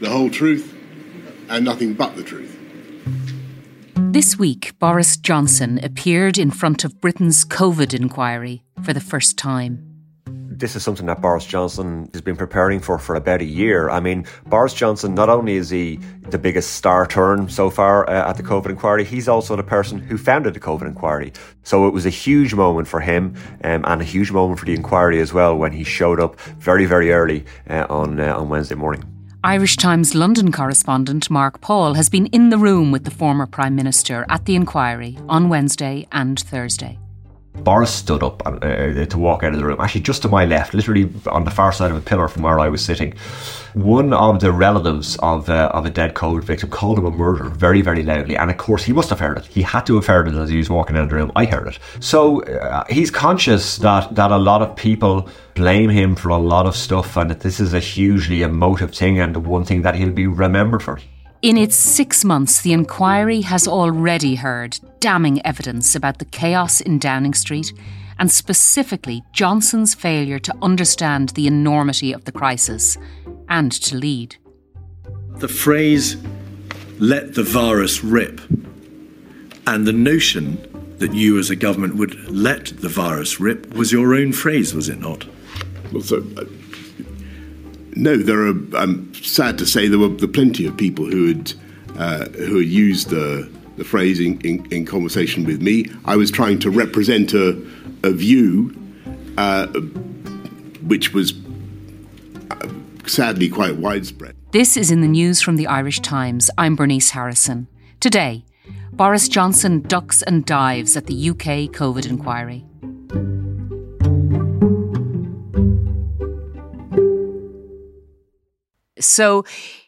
the whole truth, and nothing but the truth. This week, Boris Johnson appeared in front of Britain's COVID inquiry for the first time this is something that Boris Johnson has been preparing for for about a year. I mean, Boris Johnson, not only is he the biggest star turn so far uh, at the COVID inquiry, he's also the person who founded the COVID inquiry. So it was a huge moment for him um, and a huge moment for the inquiry as well when he showed up very, very early uh, on, uh, on Wednesday morning. Irish Times London correspondent Mark Paul has been in the room with the former Prime Minister at the inquiry on Wednesday and Thursday. Boris stood up uh, to walk out of the room, actually just to my left, literally on the far side of a pillar from where I was sitting. One of the relatives of uh, of a dead COVID victim called him a murderer very, very loudly, and of course he must have heard it. He had to have heard it as he was walking out of the room. I heard it. So uh, he's conscious that that a lot of people blame him for a lot of stuff, and that this is a hugely emotive thing, and the one thing that he'll be remembered for. In its six months, the inquiry has already heard damning evidence about the chaos in Downing Street and specifically Johnson's failure to understand the enormity of the crisis and to lead. The phrase, let the virus rip, and the notion that you as a government would let the virus rip was your own phrase, was it not? Well, so, uh, no, there are. I'm sad to say there were plenty of people who had uh, who had used the the phrase in, in, in, conversation with me. I was trying to represent a a view uh, which was uh, sadly quite widespread. This is in the news from the Irish Times. I'm Bernice Harrison. Today, Boris Johnson ducks and dives at the UK COVID inquiry. So,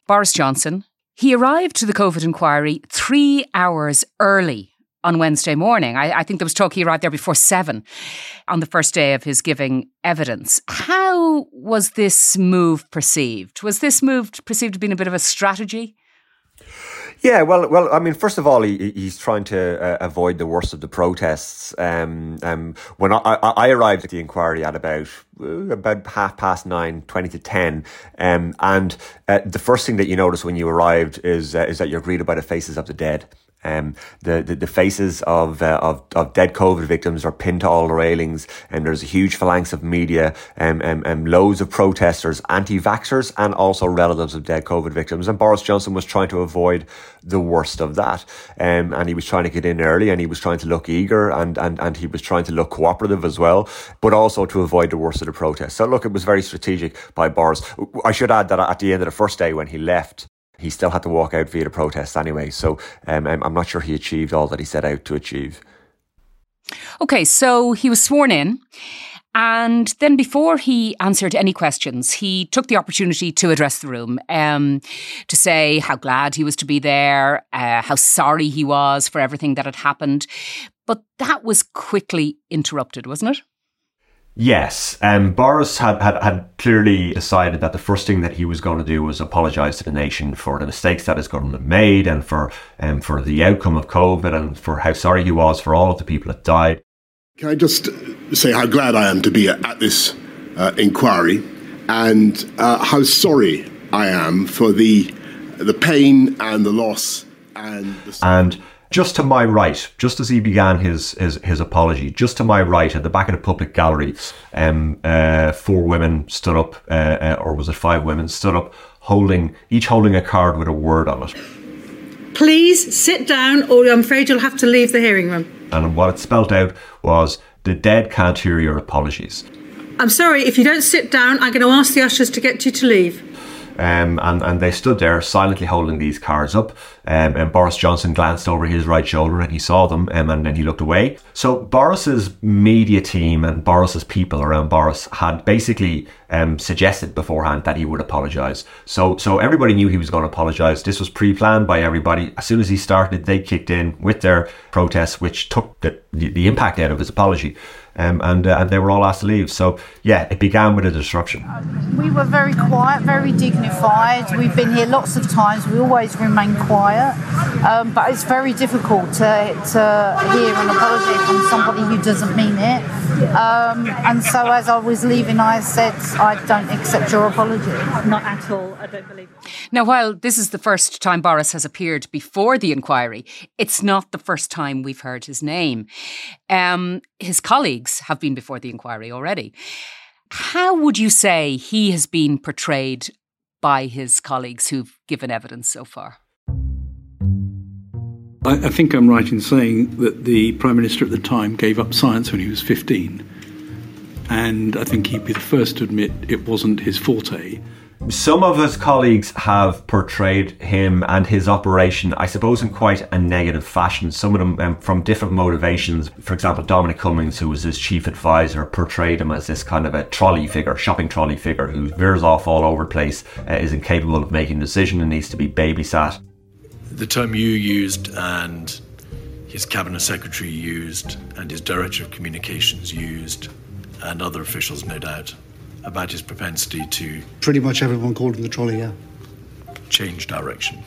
Boris Johnson, he arrived to the COVID inquiry three hours early on Wednesday morning. I, I, think there was talk he arrived there before seven on the first day of his giving evidence. How was this move perceived? Was this move perceived to be a bit of a strategy? Yeah, well, well, I mean, first of all, he, he's trying to uh, avoid the worst of the protests. Um, um, when I, I, arrived at the inquiry at about uh, about half past nine, 20 to ten, um, and uh, the first thing that you notice when you arrived is uh, is that you're greeted by the faces of the dead. Um, the, the, the faces of, uh, of of dead COVID victims are pinned to all the railings, and there's a huge phalanx of media, and um, um, loads of protesters, anti-vaxxers, and also relatives of dead COVID victims. And Boris Johnson was trying to avoid the worst of that, um, and he was trying to get in early, and he was trying to look eager, and and and he was trying to look cooperative as well, but also to avoid the worst of the protests. So look, it was very strategic by Boris. I should add that at the end of the first day when he left he still had to walk out via the protest anyway. So um, I'm not sure he achieved all that he set out to achieve. Okay, so he was sworn in. And then, before he answered any questions, he took the opportunity to address the room, um, to say how glad he was to be there, uh, how sorry he was for everything that had happened. But that was quickly interrupted, wasn't it? Yes, um, Boris had, had, had clearly decided that the first thing that he was going to do was apologise to the nation for the mistakes that his government made and for um, for the outcome of COVID and for how sorry he was for all of the people that died. Can I just say how glad I am to be at, this uh, inquiry and uh, how sorry I am for the the pain and the loss and the- and just to my right, just as he began his his, his apology, just to my right at the back of the public gallery, um, uh, four women stood up, uh, uh, or was it five women stood up, holding each holding a card with a word on it. Please sit down, or I'm afraid you'll have to leave the hearing room. And what it spelt out was, "The dead can't hear your apologies." I'm sorry, if you don't sit down, I'm going to ask the ushers to get you to leave. Um, and, and they stood there silently holding these cards up. Um, and Boris Johnson glanced over his right shoulder and he saw them um, and then he looked away. So Boris's media team and Boris's people around Boris had basically um, suggested beforehand that he would apologise. So so everybody knew he was going to apologise. This was pre-planned by everybody. As soon as he started, they kicked in with their protests, which took the, the, the impact out of his apology um, and uh, and they were all asked to leave. So yeah, it began with a disruption. We were very quiet, very dignified. We've been here lots of times. We always remain quiet, um, but it's very difficult to to hear an apology from somebody who doesn't mean it. Um, and so as I was leaving, I said, I don't accept your apology. Not at all. I don't believe it. Now, while this is the first time Boris has appeared before the inquiry, it's not the first time we've heard his name. Um, his colleagues have been before the inquiry already. How would you say he has been portrayed by his colleagues who've given evidence so far? I, I think I'm right in saying that the Prime Minister at the time gave up science when he was 15. And I think he'd be the first to admit it wasn't his forte. Some of his colleagues have portrayed him and his operation, I suppose, in quite a negative fashion. Some of them um, from different motivations. For example, Dominic Cummings, who was his chief advisor, portrayed him as this kind of a trolley figure, shopping trolley figure, who veers off all over the place, uh, is incapable of making a decision and needs to be babysat. The term you used and his cabinet secretary used and his director of communications used and other officials, no doubt, about his propensity to Pretty much everyone called him the trolley, yeah. change direction.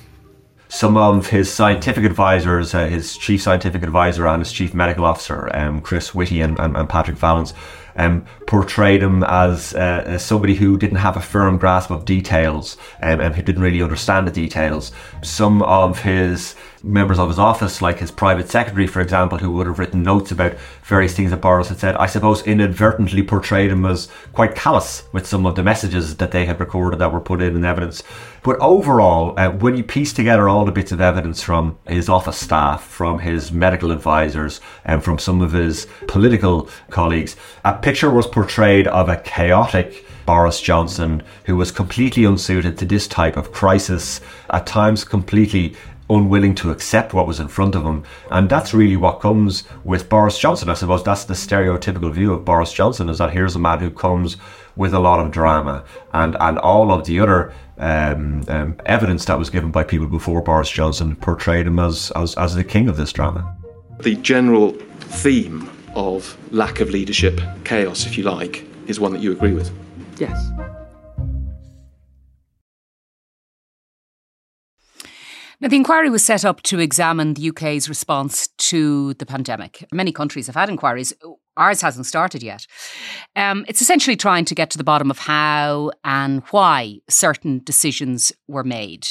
some of his scientific advisors, uh, his chief scientific advisor and his chief medical officer, um, Chris Whitty and, and, and Patrick Vallance, um, portrayed him as, uh, as somebody who didn't have a firm grasp of details um, and who didn't really understand the details. Some of his members of his office, like his private secretary, for example, who would have written notes about various things that Boris had said, I suppose inadvertently portrayed him as quite callous with some of the messages that they had recorded that were put in in evidence. But overall, uh, when you piece together all the bits of evidence from his office staff, from his medical advisors, and from some of his political colleagues, a picture was portrayed of a chaotic Boris Johnson who was completely unsuited to this type of crisis, at times completely unwilling to accept what was in front of him. And that's really what comes with Boris Johnson. I suppose that's the stereotypical view of Boris Johnson is that here's a man who comes with a lot of drama and, and all of the other um, um, evidence that was given by people before Boris Johnson portrayed him as, as, as the king of this drama. The general theme of lack of leadership, chaos, if you like, is one that you agree with. Yes. The inquiry was set up to examine the UK's response to the pandemic. Many countries have had inquiries. Ours hasn't started yet. Um, it's essentially trying to get to the bottom of how and why certain decisions were made.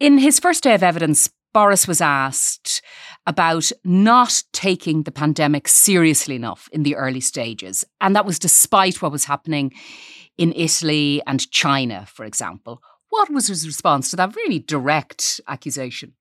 In his first day of evidence, Boris was asked about not taking the pandemic seriously enough in the early stages. And that was despite what was happening in Italy and China, for example. What was his response to that really direct accusation?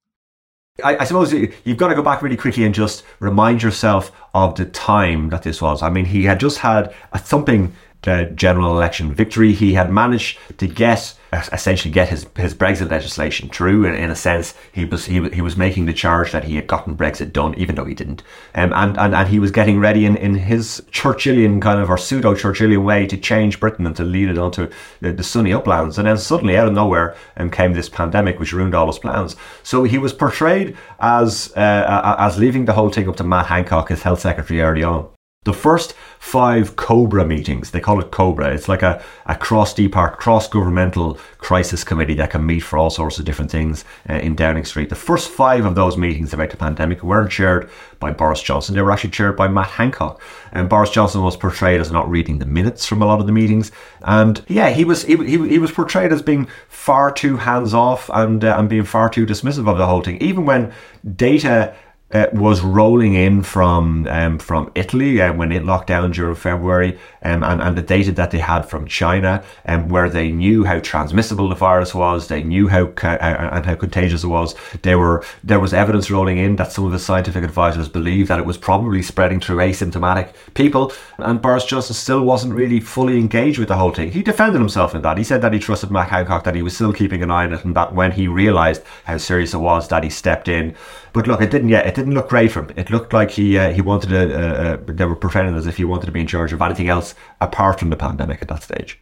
I, I suppose you- you've got to go back really quickly and just remind yourself of the time that this was. I mean, he had just had a thumping uh, general election victory. He had managed to get essentially get his, his Brexit legislation through. In, in a sense, he was he, he was making the charge that he had gotten Brexit done, even though he didn't. Um, and, and and he was getting ready in, in his Churchillian kind of or pseudo Churchillian way to change Britain and to lead it onto the, the sunny uplands. And then suddenly, out of nowhere, um, came this pandemic, which ruined all his plans. So he was portrayed as uh, as leaving the whole thing up to Matt Hancock, his health secretary, early on. The first five Cobra meetings, they call it Cobra. It's like a, a cross depart, cross governmental crisis committee that can meet for all sorts of different things uh, in Downing Street. The first five of those meetings about the pandemic weren't chaired by Boris Johnson. They were actually chaired by Matt Hancock. And Boris Johnson was portrayed as not reading the minutes from a lot of the meetings. And yeah, he was he, he, he was portrayed as being far too hands off and uh, and being far too dismissive of the whole thing. Even when data uh, was rolling in from um, from Italy uh, when it locked down during February, um, and, and the data that they had from China, um, where they knew how transmissible the virus was, they knew how ca- uh, and how contagious it was. There were there was evidence rolling in that some of the scientific advisors believed that it was probably spreading through asymptomatic people, and Boris Johnson still wasn't really fully engaged with the whole thing. He defended himself in that. He said that he trusted Matt Hancock, that he was still keeping an eye on it, and that when he realised how serious it was, that he stepped in. But look, it didn't yet. It didn't look great for him. It looked like he uh, he wanted to. Uh, uh, they were pretending as if he wanted to be in charge of anything else apart from the pandemic at that stage.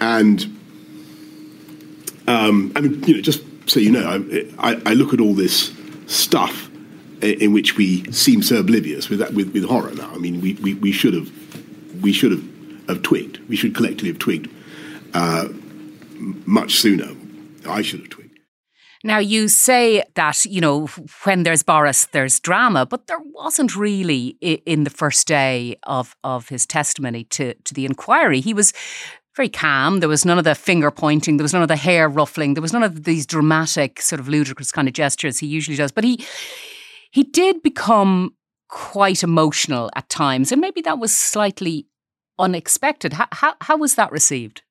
And um, I mean, you know, just so you know, I, I, I look at all this stuff i- in which we seem so oblivious with that with, with horror now. I mean, we, we, we should have we should have, have twigged. We should collectively have twigged uh, much sooner. I should have twigged. Now, you say that, you know, when there's Boris, there's drama, but there wasn't really in the first day of, of his testimony to, to the inquiry. He was very calm. There was none of the finger pointing. There was none of the hair ruffling. There was none of these dramatic, sort of ludicrous kind of gestures he usually does. But he he did become quite emotional at times, and maybe that was slightly unexpected. How how, how was that received?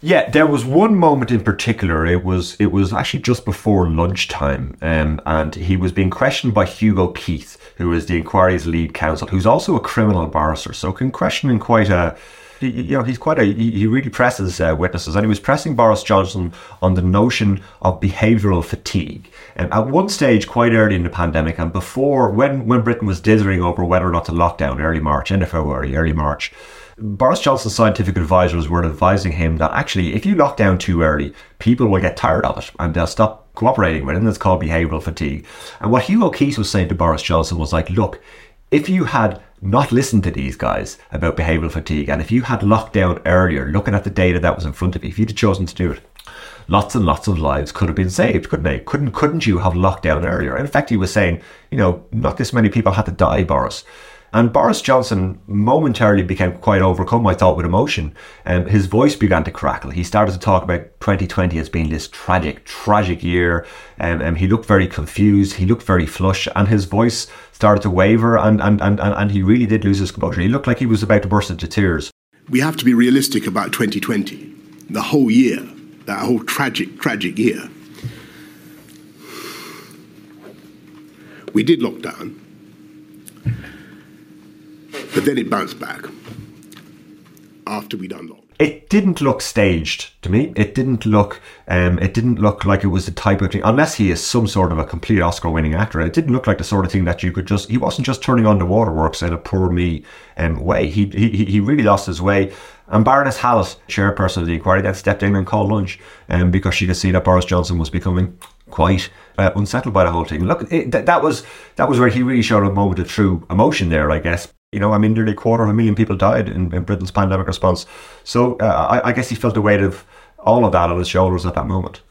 Yeah, there was one moment in particular. It was it was actually just before lunchtime, um, and he was being questioned by Hugo Keith, who is the inquiry's lead counsel, who's also a criminal barrister, so can question in quite a you know, he's quite a, he really presses uh, witnesses and he was pressing Boris Johnson on the notion of behavioural fatigue. And at one stage, quite early in the pandemic and before, when, when Britain was dithering over whether or not to lockdown early March, end of February, early March, Boris Johnson's scientific advisors were advising him that actually, if you lock down too early, people will get tired of it and they'll stop cooperating with it. And that's called behavioural fatigue. And what Hugo Keith was saying to Boris Johnson was like, look, if you had not listened to these guys about behavioural fatigue, and if you had locked down earlier, looking at the data that was in front of you, if you'd have chosen to do it, lots and lots of lives could have been saved, couldn't they? Couldn't couldn't you have locked down earlier? In fact, he was saying, you know, not this many people had to die, Boris. And Boris Johnson momentarily became quite overcome, I thought, with emotion. Um, his voice began to crackle. He started to talk about 2020 as being this tragic, tragic year. And, um, he looked very confused. He looked very flush. And his voice started to waver. And, and, and, and he really did lose his composure. He looked like he was about to burst into tears. We have to be realistic about 2020, the whole year, that whole tragic, tragic year. We did lock down but then it bounced back after we'd unlocked. It didn't look staged to me. It didn't look. Um, it didn't look like it was the type of thing. Unless he is some sort of a complete Oscar-winning actor, it didn't look like the sort of thing that you could just. He wasn't just turning on the waterworks in a poor me um, way. He, he he really lost his way. And Baroness Hallett, chairperson of the inquiry, then stepped in and called lunch um, because she could see that Boris Johnson was becoming quite uh, unsettled by the whole thing. Look, it, th- that was that was where he really showed a moment of true emotion there, I guess. You know, I mean, nearly a quarter of a million people died in, in Britain's pandemic response. So uh, I, I guess he felt the weight of all of that on his shoulders at that moment.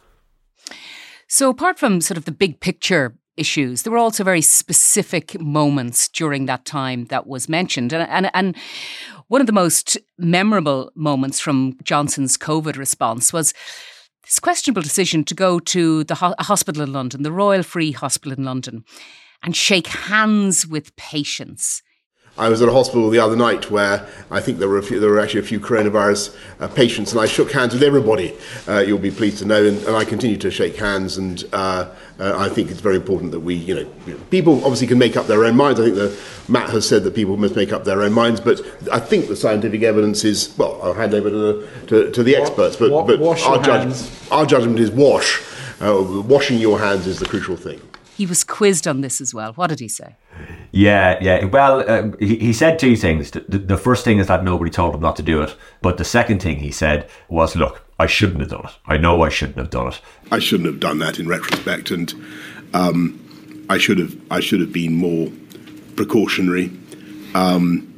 So, apart from sort of the big picture issues, there were also very specific moments during that time that was mentioned. And, and, and one of the most memorable moments from Johnson's COVID response was this questionable decision to go to the ho- hospital in London, the Royal Free Hospital in London, and shake hands with patients I was at a hospital the other night where I think there were, few, there were actually a few coronavirus uh, patients, and I shook hands with everybody, uh, you'll be pleased to know, and, and I continue to shake hands. And uh, uh I think it's very important that we, you know, people obviously can make up their own minds. I think that Matt has said that people must make up their own minds, but I think the scientific evidence is, well, I'll hand over to the, to, to the experts, but, but our, judge, our judgment is wash. Uh, washing your hands is the crucial thing. He was quizzed on this as well. What did he say? Yeah, yeah. Well, uh, he, he said two things. The, the first thing is that nobody told him not to do it. But the second thing he said was, look, I shouldn't have done it. I know I shouldn't have done it. I shouldn't have done that in retrospect, and um, I should have. I should have been more precautionary. Um,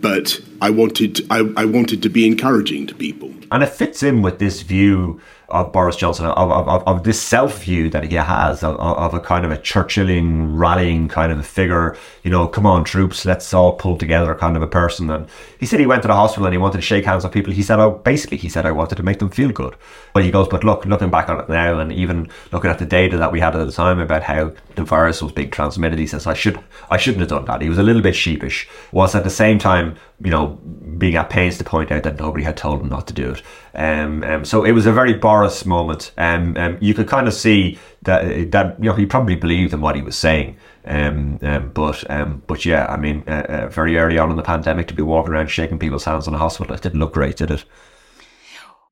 but I wanted. I, I wanted to be encouraging to people, and it fits in with this view of Boris Johnson, of, of, of this self view that he has of, of, a kind of a Churchilling, rallying kind of a figure, you know, come on, troops, let's all pull together kind of a person. And he said he went to the hospital and he wanted to shake hands with people. He said, oh, basically, he said, I wanted to make them feel good. But he goes, but look, looking back on it now and even looking at the data that we had at the time about how the virus was being transmitted, he says, I should, I shouldn't have done that. He was a little bit sheepish, whilst at the same time, you know, being at pains to point out that nobody had told him not to do it. Um, um, so it was a very Boris moment. Um, um, you could kind of see that that you know he probably believed in what he was saying. Um, um, but um, but yeah, I mean, uh, uh, very early on in the pandemic, to be walking around shaking people's hands in a hospital, it didn't look great, did it?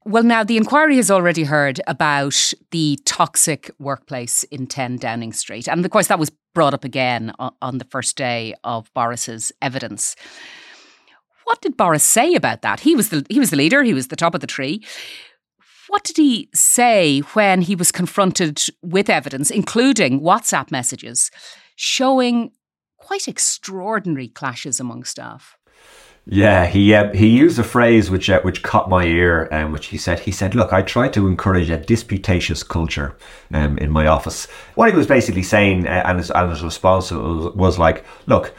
Well, now the inquiry has already heard about the toxic workplace in 10 Downing Street. And of course, that was brought up again on, on the first day of Boris's evidence. What did Boris say about that? He was the he was the leader, he was the top of the tree. What did he say when he was confronted with evidence, including WhatsApp messages, showing quite extraordinary clashes among staff? Yeah, he uh, he used a phrase which uh, which caught my ear, um, which he said. He said, "Look, I try to encourage a disputatious culture um, in my office." What he was basically saying, uh, and, his, and his response was, was like, "Look,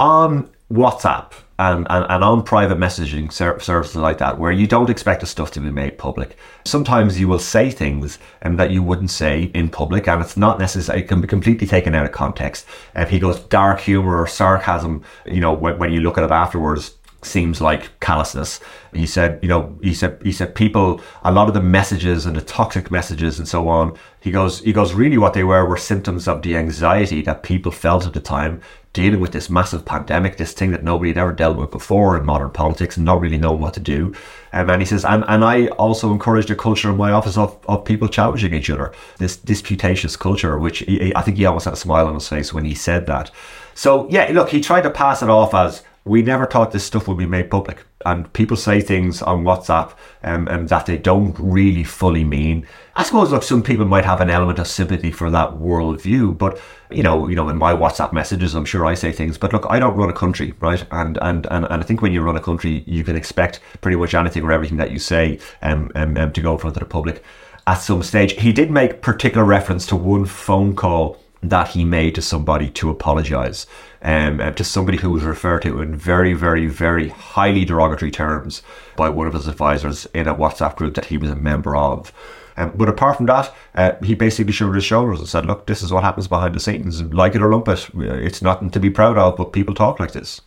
on WhatsApp, and, and, and on private messaging ser- services like that, where you don't expect the stuff to be made public, sometimes you will say things um, that you wouldn't say in public, and it's not necessary, it can be completely taken out of context. If he goes dark humor or sarcasm, you know, when, when you look at it afterwards, seems like callousness. He said, you know, he said, he said, people, a lot of the messages and the toxic messages and so on. He goes, he goes, really, what they were were symptoms of the anxiety that people felt at the time dealing with this massive pandemic, this thing that nobody had ever dealt with before in modern politics and not really knowing what to do. Um, and he says, and, and I also encouraged a culture in my office of, of people challenging each other, this disputatious culture, which he, I think he almost had a smile on his face when he said that. So, yeah, look, he tried to pass it off as we never thought this stuff would be made public. And people say things on WhatsApp um, um, that they don't really fully mean. I suppose, look, some people might have an element of sympathy for that worldview, but you know, you know, in my WhatsApp messages, I'm sure I say things. But look, I don't run a country, right? And and and, and I think when you run a country, you can expect pretty much anything or everything that you say um, um, um to go in front of the public at some stage. He did make particular reference to one phone call that he made to somebody to apologize um, uh, to somebody who was referred to in very, very, very highly derogatory terms by one of his advisors in a WhatsApp group that he was a member of. Um, but apart from that, uh, he basically shrugged his shoulders and said, "Look, this is what happens behind the scenes. Like it or lump it, it's nothing to be proud of. But people talk like this."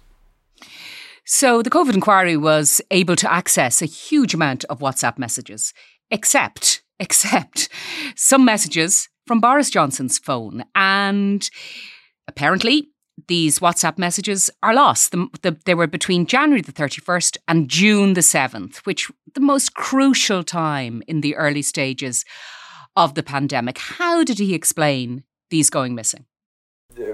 So the COVID inquiry was able to access a huge amount of WhatsApp messages, except except some messages from Boris Johnson's phone, and apparently these WhatsApp messages are lost. The, the, they were between January the 31st and June the 7th, which the most crucial time in the early stages of the pandemic. How did he explain these going missing?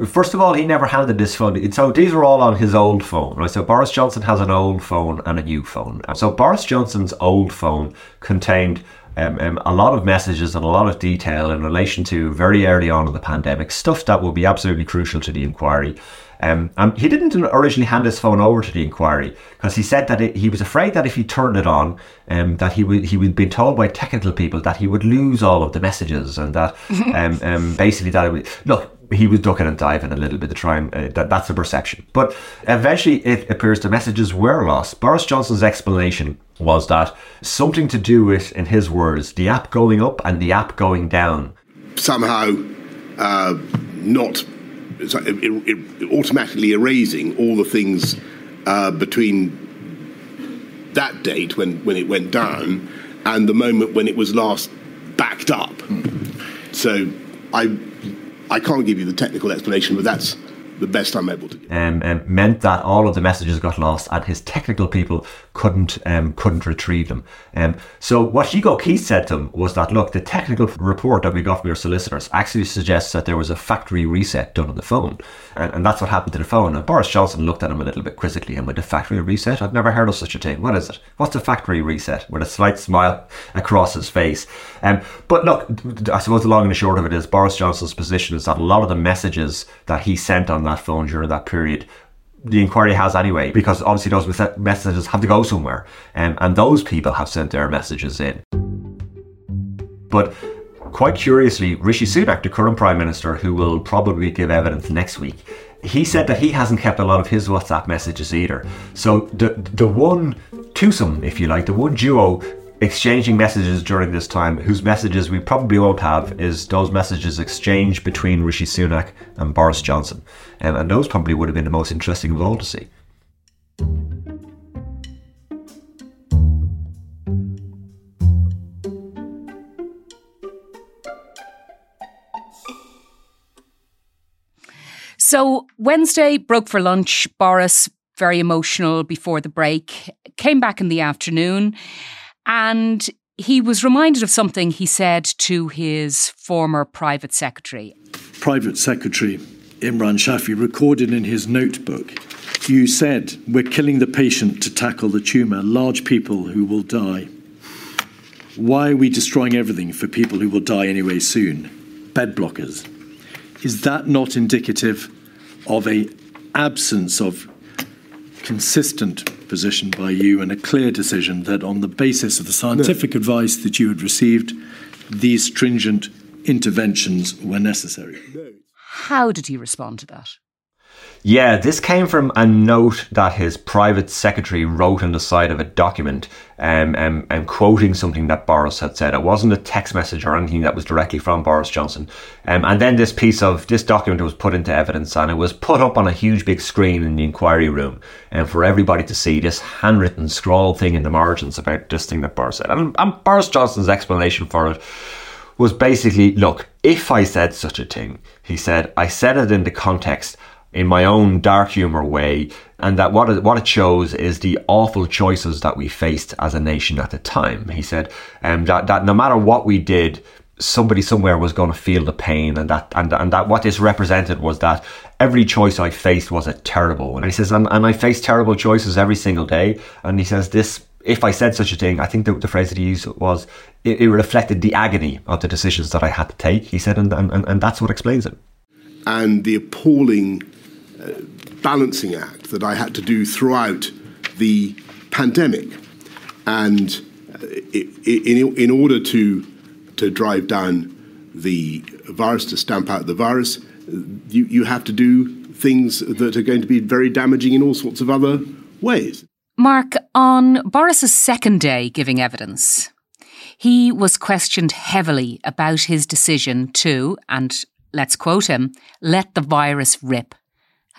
First of all, he never handed this phone. So these are all on his old phone, right? So Boris Johnson has an old phone and a new phone. So Boris Johnson's old phone contained um, um, a lot of messages and a lot of detail in relation to very early on in the pandemic, stuff that will be absolutely crucial to the inquiry. Um, and he didn't originally hand his phone over to the inquiry because he said that it, he was afraid that if he turned it on, um, that he would he would be told by technical people that he would lose all of the messages and that um, um, basically that it would look he was ducking and diving a little bit to try and uh, that, that's the perception. But eventually, it appears the messages were lost. Boris Johnson's explanation was that something to do with, in his words, the app going up and the app going down. Somehow, uh, not automatically erasing all the things uh, between that date when, when it went down and the moment when it was last backed up. So I I can't give you the technical explanation, but that's the best I'm able to give. Um, um, meant that all of the messages got lost and his technical people couldn't um, couldn't retrieve them. Um, so what Hugo Keith said to him was that look, the technical report that we got from your solicitors actually suggests that there was a factory reset done on the phone, and, and that's what happened to the phone. And Boris Johnson looked at him a little bit quizzically and with a factory reset, I've never heard of such a thing. What is it? What's a factory reset? With a slight smile across his face. Um, but look, I suppose the long and the short of it is Boris Johnson's position is that a lot of the messages that he sent on that phone during that period the inquiry has anyway, because obviously those messages have to go somewhere, um, and those people have sent their messages in. But quite curiously, Rishi Sunak, the current Prime Minister, who will probably give evidence next week, he said that he hasn't kept a lot of his WhatsApp messages either. So the the one twosome, if you like, the one duo exchanging messages during this time, whose messages we probably won't have, is those messages exchanged between Rishi Sunak and Boris Johnson. And those probably would have been the most interesting of all to see. So Wednesday broke for lunch. Boris, very emotional before the break, came back in the afternoon and he was reminded of something he said to his former private secretary. Private Secretary Imran Shafi recorded in his notebook You said, We're killing the patient to tackle the tumour, large people who will die. Why are we destroying everything for people who will die anyway soon? Bed blockers. Is that not indicative of a absence of consistent position by you and a clear decision that, on the basis of the scientific no. advice that you had received, these stringent interventions were necessary. How did he respond to that? Yeah, this came from a note that his private secretary wrote on the side of a document um, um, um, quoting something that Boris had said. It wasn't a text message or anything that was directly from Boris Johnson. Um, and then this piece of this document was put into evidence and it was put up on a huge big screen in the inquiry room and for everybody to see this handwritten scrawl thing in the margins about this thing that Boris said. And, and Boris Johnson's explanation for it was basically look, if I said such a thing, he said, I said it in the context in my own dark humor way, and that what it, what it shows is the awful choices that we faced as a nation at the time. He said um, that that no matter what we did, somebody somewhere was going to feel the pain, and that and and that what this represented was that every choice I faced was a terrible one. And he says, and, and I face terrible choices every single day. And he says this if I said such a thing, I think the, the phrase that he used was it, it, reflected the agony of the decisions that I had to take. He said, and, and, and that's what explains it. And the appalling balancing act that I had to do throughout the pandemic. And uh, in, in order to, to drive down the virus, to stamp out the virus, you, you have to do things that are going to be very damaging in all sorts of other ways. Mark, on Boris's second day giving evidence, he was questioned heavily about his decision to, and let's quote him, let the virus rip.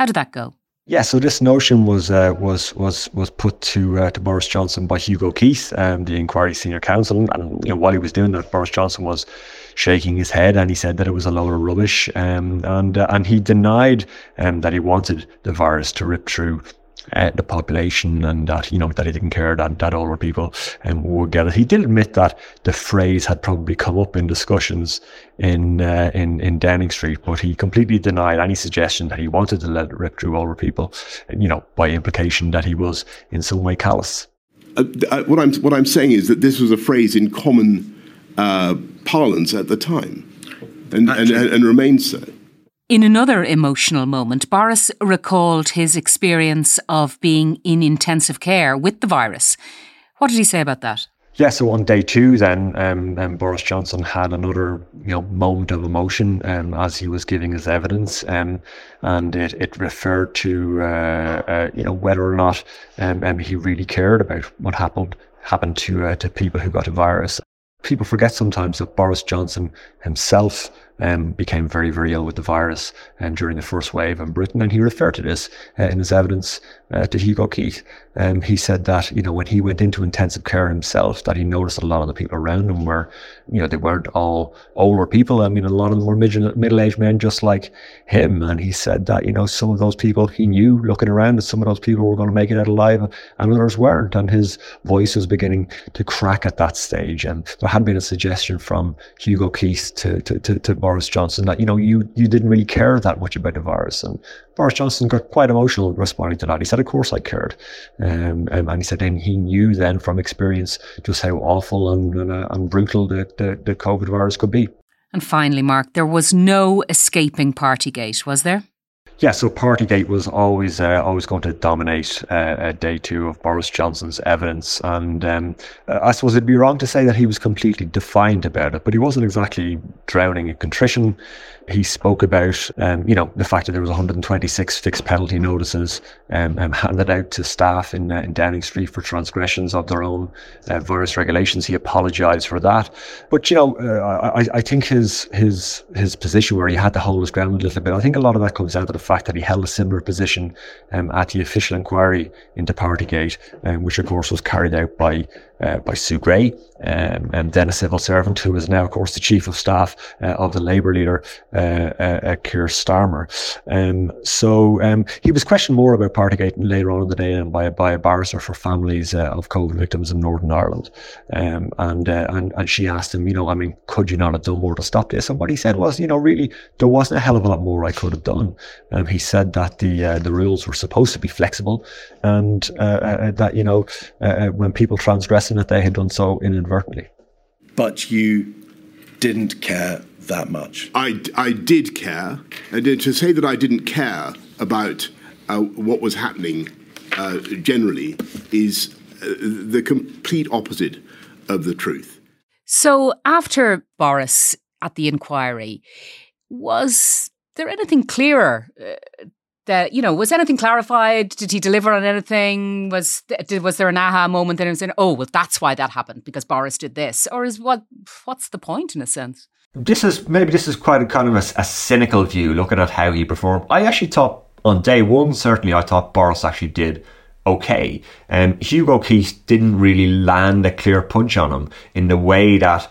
How did that go? Yeah, so this notion was uh, was was was put to uh, to Boris Johnson by Hugo Keith, um, the inquiry senior counsel, and you know while he was doing that, Boris Johnson was shaking his head and he said that it was a load of rubbish, um, and uh, and he denied um, that he wanted the virus to rip through uh, the population and that you know that he didn't care that that older people um, would get it. He did admit that the phrase had probably come up in discussions in uh, in in Downing Street, but he completely denied any suggestion that he wanted to let it rip through older people. You know, by implication that he was in some way callous. Uh, uh what I'm what I'm saying is that this was a phrase in common uh, parlance at the time, and, and, and remains so. In another emotional moment, Boris recalled his experience of being in intensive care with the virus. What did he say about that? Yeah, so on day two, then um, um, Boris Johnson had another you know moment of emotion um, as he was giving his evidence, um, and it, it referred to uh, uh, you know whether or not um, um, he really cared about what happened happened to uh, to people who got a virus. People forget sometimes that Boris Johnson himself um, became very, very ill with the virus um, during the first wave in Britain. And he referred to this uh, in his evidence uh, to Hugo Keith. Um, he said that, you know, when he went into intensive care himself, that he noticed a lot of the people around him were, you know, they weren't all older people. I mean, a lot of them were middle-aged men just like him. And he said that, you know, some of those people he knew looking around that some of those people were going to make it out alive and others weren't. And his voice was beginning to crack at that stage. And there had been a suggestion from Hugo Keith to, to, to, to Boris Johnson that, you know, you, you didn't really care that much about the virus. And Boris Johnson got quite emotional responding to that. He said, of course I cared. Um, and he said, and he knew then from experience just how awful and, and, uh, and brutal the, the, the COVID virus could be. And finally, Mark, there was no escaping Partygate, was there? Yeah, so Partygate was always uh, always going to dominate uh, day two of Boris Johnson's evidence, and um, I suppose it'd be wrong to say that he was completely defiant about it, but he wasn't exactly drowning in contrition he spoke about, um, you know, the fact that there was 126 fixed penalty notices um, um, handed out to staff in, uh, in Downing Street for transgressions of their own uh, virus regulations. He apologised for that, but you know, uh, I, I think his his his position where he had to hold his ground a little bit. I think a lot of that comes down to the fact that he held a similar position um, at the official inquiry into Partygate, um, which of course was carried out by uh, by Sue Gray, um, and then a civil servant who is now, of course, the chief of staff uh, of the Labour leader, uh, uh, uh Keir Starmer. Um, so um, he was questioned more about Partygate later on in the day by, by a barrister for families uh, of COVID victims in Northern Ireland. Um, and, and, and she asked him, you know, I mean, could you not have done more to stop this? And what he said was, you know, really, there wasn't a hell of a lot more I could have done. Um, he said that the the rules were supposed to be flexible and that, you know, when people transgress that they had done so inadvertently. But you didn't care that much. I, I did care. And to say that I didn't care about uh, what was happening uh, generally is uh, the complete opposite of the truth. So, after Boris at the inquiry, was there anything clearer? That you know was anything clarified? Did he deliver on anything? Was did, was there an aha moment that he was saying, "Oh, well, that's why that happened because Boris did this," or is what what's the point in a sense? This is maybe this is quite a kind of a, a cynical view looking at how he performed. I actually thought on day one, certainly, I thought Boris actually did okay. Um, Hugo Keith didn't really land a clear punch on him in the way that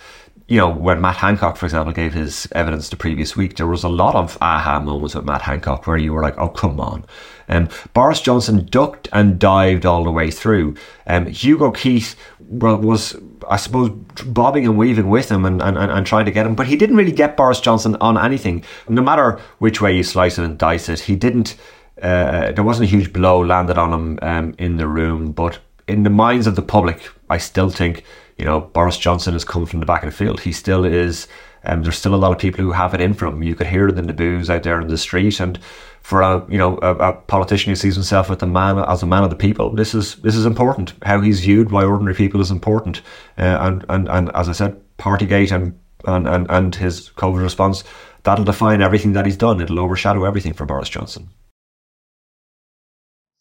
you know, when Matt Hancock, for example, gave his evidence the previous week, there was a lot of aha moments with Matt Hancock where you were like, oh, come on. Um, Boris Johnson ducked and dived all the way through. Um, Hugo Keith was, I suppose, bobbing and weaving with him and, and, and trying to get him, but he didn't really get Boris Johnson on anything. No matter which way you slice it and dice it, he didn't, uh, there wasn't a huge blow landed on him um, in the room, but in the minds of the public, I still think you know, Boris Johnson has come from the back of the field. He still is. Um, there's still a lot of people who have it in for him. You could hear it in the boos out there in the street, and for a you know a, a, politician who sees himself as a man as a man of the people, this is this is important. How he's viewed by ordinary people is important, uh, and and and as I said, Partygate and and and and his COVID response that'll define everything that he's done. It'll overshadow everything for Boris Johnson.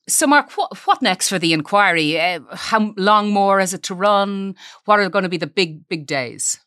So, Mark, what, what next for the inquiry? Uh, how long more is it to run? What are going to be the big, big days?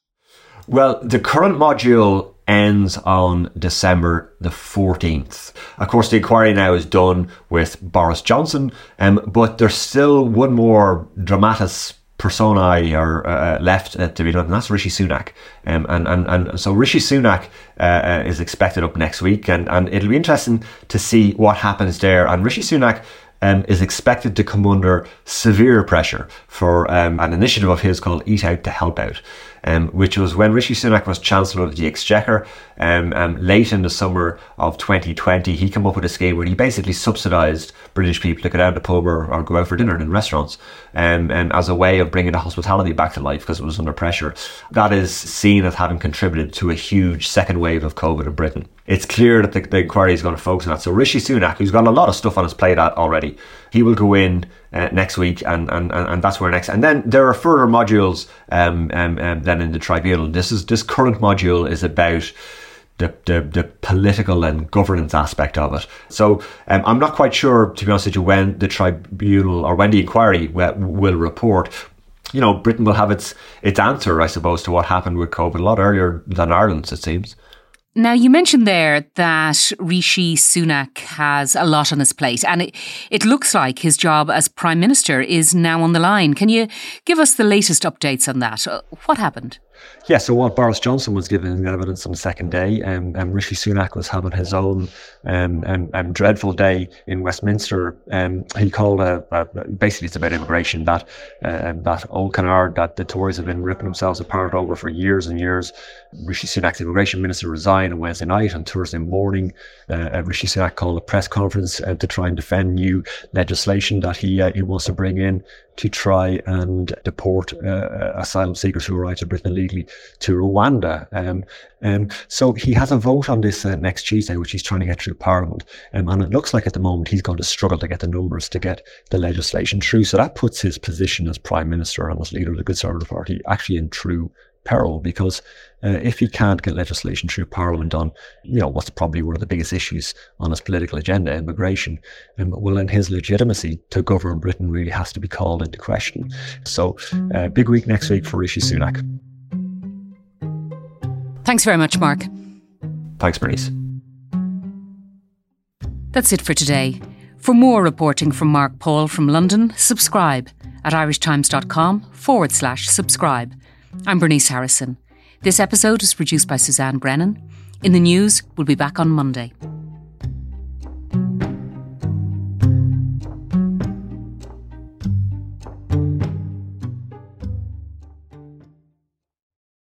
Well, the current module ends on December the 14th. Of course, the inquiry now is done with Boris Johnson, um, but there's still one more dramatis personae are uh, left uh, to be done, and that's Rishi Sunak. Um, and, and, and so Rishi Sunak uh, uh, is expected up next week, and, and it'll be interesting to see what happens there. And Rishi Sunak um, is expected to come under severe pressure for um, an initiative of his called Eat Out to Help Out um, which was when Rishi Sunak was Chancellor of the Exchequer um, um, late in the summer of 2020. He came up with a scheme where he basically subsidised British people to go down to pub or, or go out for dinner in restaurants um, as a way of bringing the hospitality back to life because it was under pressure. That is seen as having contributed to a huge second wave of COVID in Britain. It's clear that the, the inquiry is going to focus on that. So Rishi Sunak, who's got a lot of stuff on his plate already, he will go in uh, next week, and, and, and that's where next. And then there are further modules um, um, um, then in the tribunal. This is this current module is about. The, the, the political and governance aspect of it. So um, I'm not quite sure, to be honest with you, when the tribunal or when the inquiry will, will report you know, Britain will have its its answer, I suppose, to what happened with COVID a lot earlier than Ireland's, it seems. Now, you mentioned there that Rishi Sunak has a lot on his plate, and it, it looks like his job as Prime Minister is now on the line. Can you give us the latest updates on that? Uh, what happened? Yeah, so what Boris Johnson was giving evidence on the second day, um, um, Rishi Sunak was having his own um, um, um dreadful day in Westminster. Um, he called a, a, basically it's about immigration that uh, that old canard that the Tories have been ripping themselves apart over for years and years. Rishi Sunak's immigration minister resigned on Wednesday night. On Thursday morning, uh, uh, Rishi Sunak called a press conference uh, to try and defend new legislation that he uh, he wants to bring in to try and deport uh, asylum seekers who arrive to Britain illegally to Rwanda. Um, um, so he has a vote on this uh, next Tuesday, which he's trying to get through Parliament. Um, and it looks like at the moment he's going to struggle to get the numbers to get the legislation through. So that puts his position as Prime Minister and as leader of the Conservative Party actually in true peril because uh, if he can't get legislation through Parliament on, you know, what's probably one of the biggest issues on his political agenda, immigration, um, well, then his legitimacy to govern Britain really has to be called into question. So, uh, big week next week for Rishi Sunak. Thanks very much, Mark. Thanks, Bernice. That's it for today. For more reporting from Mark Paul from London, subscribe at irishtimes.com forward slash subscribe. I'm Bernice Harrison. This episode is produced by Suzanne Brennan. In the news, we'll be back on Monday.